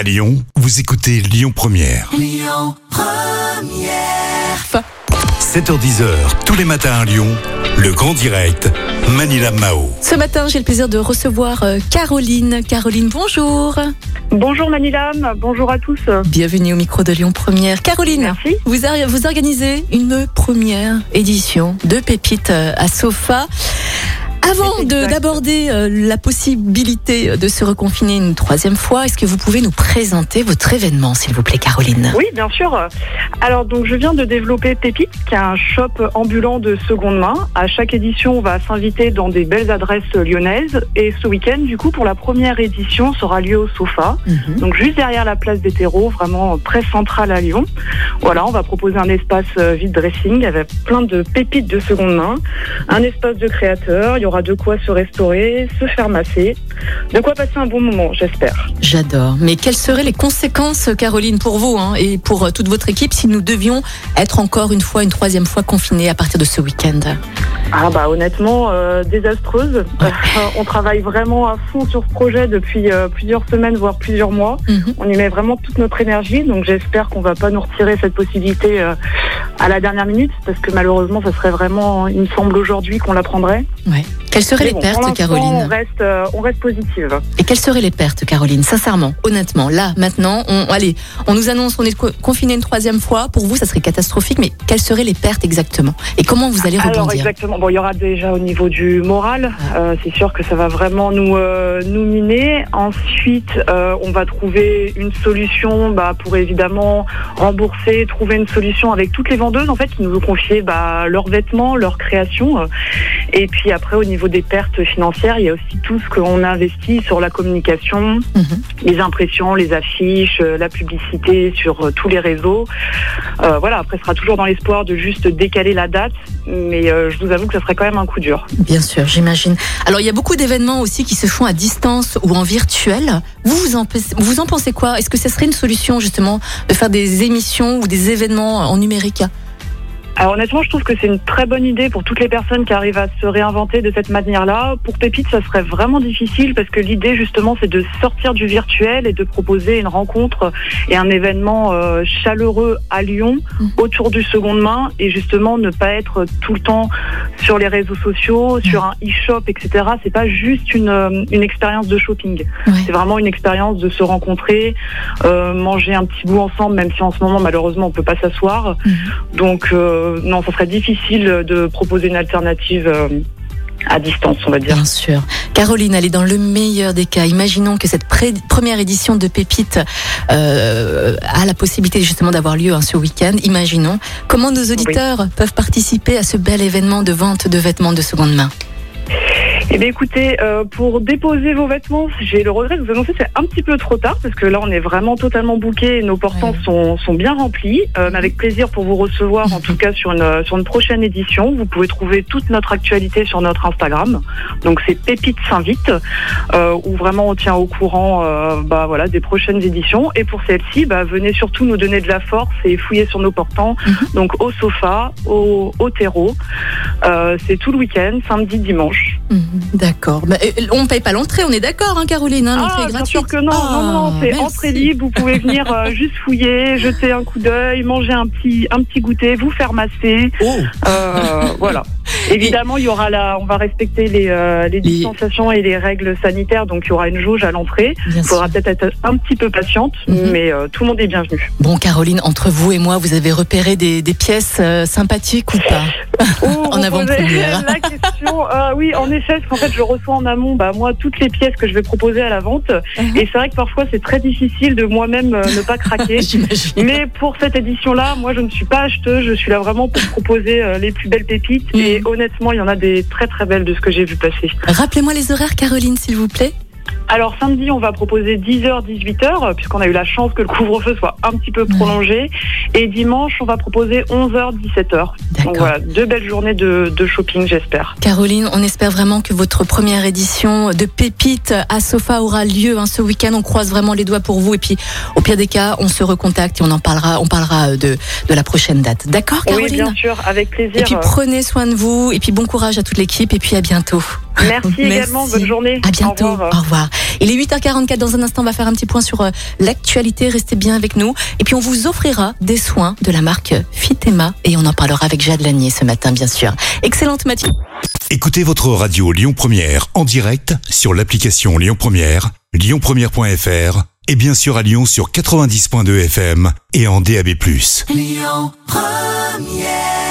À Lyon, vous écoutez Lyon Première. 7h10h, tous les matins à Lyon, le grand direct, Manila Mao. Ce matin, j'ai le plaisir de recevoir euh, Caroline. Caroline, bonjour. Bonjour Manilam, bonjour à tous. Bienvenue au micro de Lyon Première. Caroline, Merci. vous, vous organisez une première édition de Pépites euh, à Sofa. Avant d'aborder euh, la possibilité de se reconfiner une troisième fois, est-ce que vous pouvez nous présenter votre événement, s'il vous plaît, Caroline? Oui, bien sûr. Alors donc je viens de développer Pépite, qui est un shop ambulant de seconde main. À chaque édition, on va s'inviter dans des belles adresses lyonnaises. Et ce week-end, du coup, pour la première édition, sera lieu au Sofa. Mhm. Donc juste derrière la place des terreaux, vraiment très centrale à Lyon. Voilà, on va proposer un espace euh, vide dressing avec plein de pépites de seconde main, un espace de créateur, il y aura de quoi se restaurer, se faire masser, de quoi passer un bon moment, j'espère. J'adore. Mais quelles seraient les conséquences, Caroline, pour vous hein, et pour euh, toute votre équipe si nous devions être encore une fois, une troisième fois confinés à partir de ce week-end? Ah bah honnêtement euh, désastreuse. Euh, on travaille vraiment à fond sur ce projet depuis euh, plusieurs semaines voire plusieurs mois. Mhm. On y met vraiment toute notre énergie donc j'espère qu'on va pas nous retirer cette possibilité à la dernière minute parce que malheureusement ça serait vraiment il me semble aujourd'hui qu'on la prendrait. Ouais. Quelles seraient les bon, pertes, l'instant, On Caroline reste euh, on reste positive. Et quelles seraient les pertes, Caroline Sincèrement, honnêtement, là, maintenant, on, allez, on nous annonce qu'on est co- confiné une troisième fois. Pour vous, ça serait catastrophique, mais quelles seraient les pertes exactement? Et comment vous allez Alors rebondir? exactement. Bon, il y aura déjà au niveau du moral. euh, c'est sûr que ça va vraiment nous euh, nous miner. Ensuite, euh, on va trouver une solution bah, pour évidemment rembourser, trouver une solution avec toutes les vendeuses en fait qui nous ont confié bah, leurs vêtements, leurs créations. Et puis après, au niveau des pertes financières, il y a aussi tout ce qu'on a investi sur la communication, Mhm. les impressions, les affiches, euh, la publicité sur euh, tous les réseaux. Euh, voilà, après, ce sera toujours dans l'espoir de juste décaler la date, mais euh, je vous avoue que ça serait quand même un coup dur. Bien sûr, j'imagine. Alors, il y a beaucoup d'événements aussi qui se font à distance ou en virtuel. Vous, vous en, pe- vous en pensez quoi? Est-ce que ce serait une solution, justement, de faire des émissions ou des événements en numérique? Alors honnêtement, je trouve que c'est une très bonne idée pour toutes les personnes qui arrivent à se réinventer de cette manière-là. Pour Pépite, ça serait vraiment difficile parce que l'idée justement, c'est de sortir du virtuel et de proposer une rencontre et un événement euh, chaleureux à Lyon Mhm. autour du seconde main et justement ne pas être tout le temps sur les réseaux sociaux, sur un e-shop, etc. C'est pas juste une, euh, une expérience de shopping. C'est vraiment une expérience de se rencontrer, euh, manger un petit bout ensemble, même si en ce moment malheureusement on peut pas s'asseoir. Mhm. Donc euh, non, ça serait difficile de proposer une alternative euh, à distance, on va dire. Bien sûr. Caroline, elle est dans le meilleur des cas. Imaginons que cette première édition de Pépite euh, a la possibilité justement d'avoir lieu hein, ce week-end. Imaginons comment nos auditeurs peuvent participer à ce bel événement de vente de vêtements de seconde main? Eh bien écoutez, euh, pour déposer vos vêtements, j'ai le regret de vous annoncer que c'est un petit peu trop tard parce que là on est vraiment totalement booké et nos portants Ouais. sont, sont bien remplis. Euh, mais avec plaisir pour vous recevoir en tout cas sur une, sur une prochaine édition. Vous pouvez trouver toute notre actualité sur notre Instagram. Donc c'est Pépite s'invite euh, où vraiment on tient au courant euh, bah, voilà, des prochaines éditions. Et pour celle-ci, bah, venez surtout nous donner de la force et fouiller sur nos portants. Mhm. Donc au sofa, au, au terreau. Euh, c'est tout le week-end, samedi, dimanche. Mhm, D'accord. Bah, euh, on ne paye pas l'entrée, on est d'accord, hein, Caroline hein, L'entrée Ah, est bien sûr que non, Ah, non, non, c'est merci. entrée libre. Vous pouvez venir euh, juste fouiller, jeter un coup d'œil, manger un petit, un petit goûter, vous faire masser. Oh. Euh, voilà. Évidemment, il y aura la, on va respecter les, euh, les distanciations et les règles sanitaires, donc il y aura une jauge à l'entrée. Il faudra peut-être être un petit peu patiente, Mhm. mais euh, tout le monde est bienvenu. Bon, Caroline, entre vous et moi, vous avez repéré des, des pièces euh, sympathiques ou pas? Oh, En avant-première. posez La question, euh, oui, en effet, parce qu'en fait, je reçois en amont, bah, moi, toutes les pièces que je vais proposer à la vente. Mhm. Et c'est vrai que parfois, c'est très difficile de moi-même euh, ne pas craquer. Mais pour cette édition-là, moi, je ne suis pas acheteuse. Je suis là vraiment pour proposer euh, les plus belles pépites. Et honnêtement, il y en a des très très belles de ce que j'ai vu passer. Rappelez-moi les horaires, Caroline, s'il vous plaît. Alors samedi, on va proposer 10h, 18h, puisqu'on a eu la chance que le couvre-feu soit un petit peu prolongé. Et dimanche, on va proposer 11h, 17h. D'accord. Donc voilà, deux belles journées de, de shopping, j'espère. Caroline, on espère vraiment que votre première édition de Pépites à Sofa aura lieu hein, ce week-end. On croise vraiment les doigts pour vous. Et puis, au pire des cas, on se recontacte et on en parlera. On parlera de, de la prochaine date. D'accord, Oui, Caroline? bien sûr, avec plaisir. Et puis, prenez soin de vous. Et puis, bon courage à toute l'équipe. Et puis, à bientôt. Merci, également. Bonne journée. À bientôt. Au revoir. Il est 8h44. Dans un instant, on va faire un petit point sur euh, l'actualité. Restez bien avec nous. Et puis, on vous offrira des soins de la marque Fitema. Et on en parlera avec Jade Lanier ce matin, bien sûr. Excellente matinée. Écoutez votre radio Lyon Première en direct sur l'application Lyon Première, lyonpremière.fr et bien sûr à Lyon sur 90.2 FM et en DAB+. Lyon Première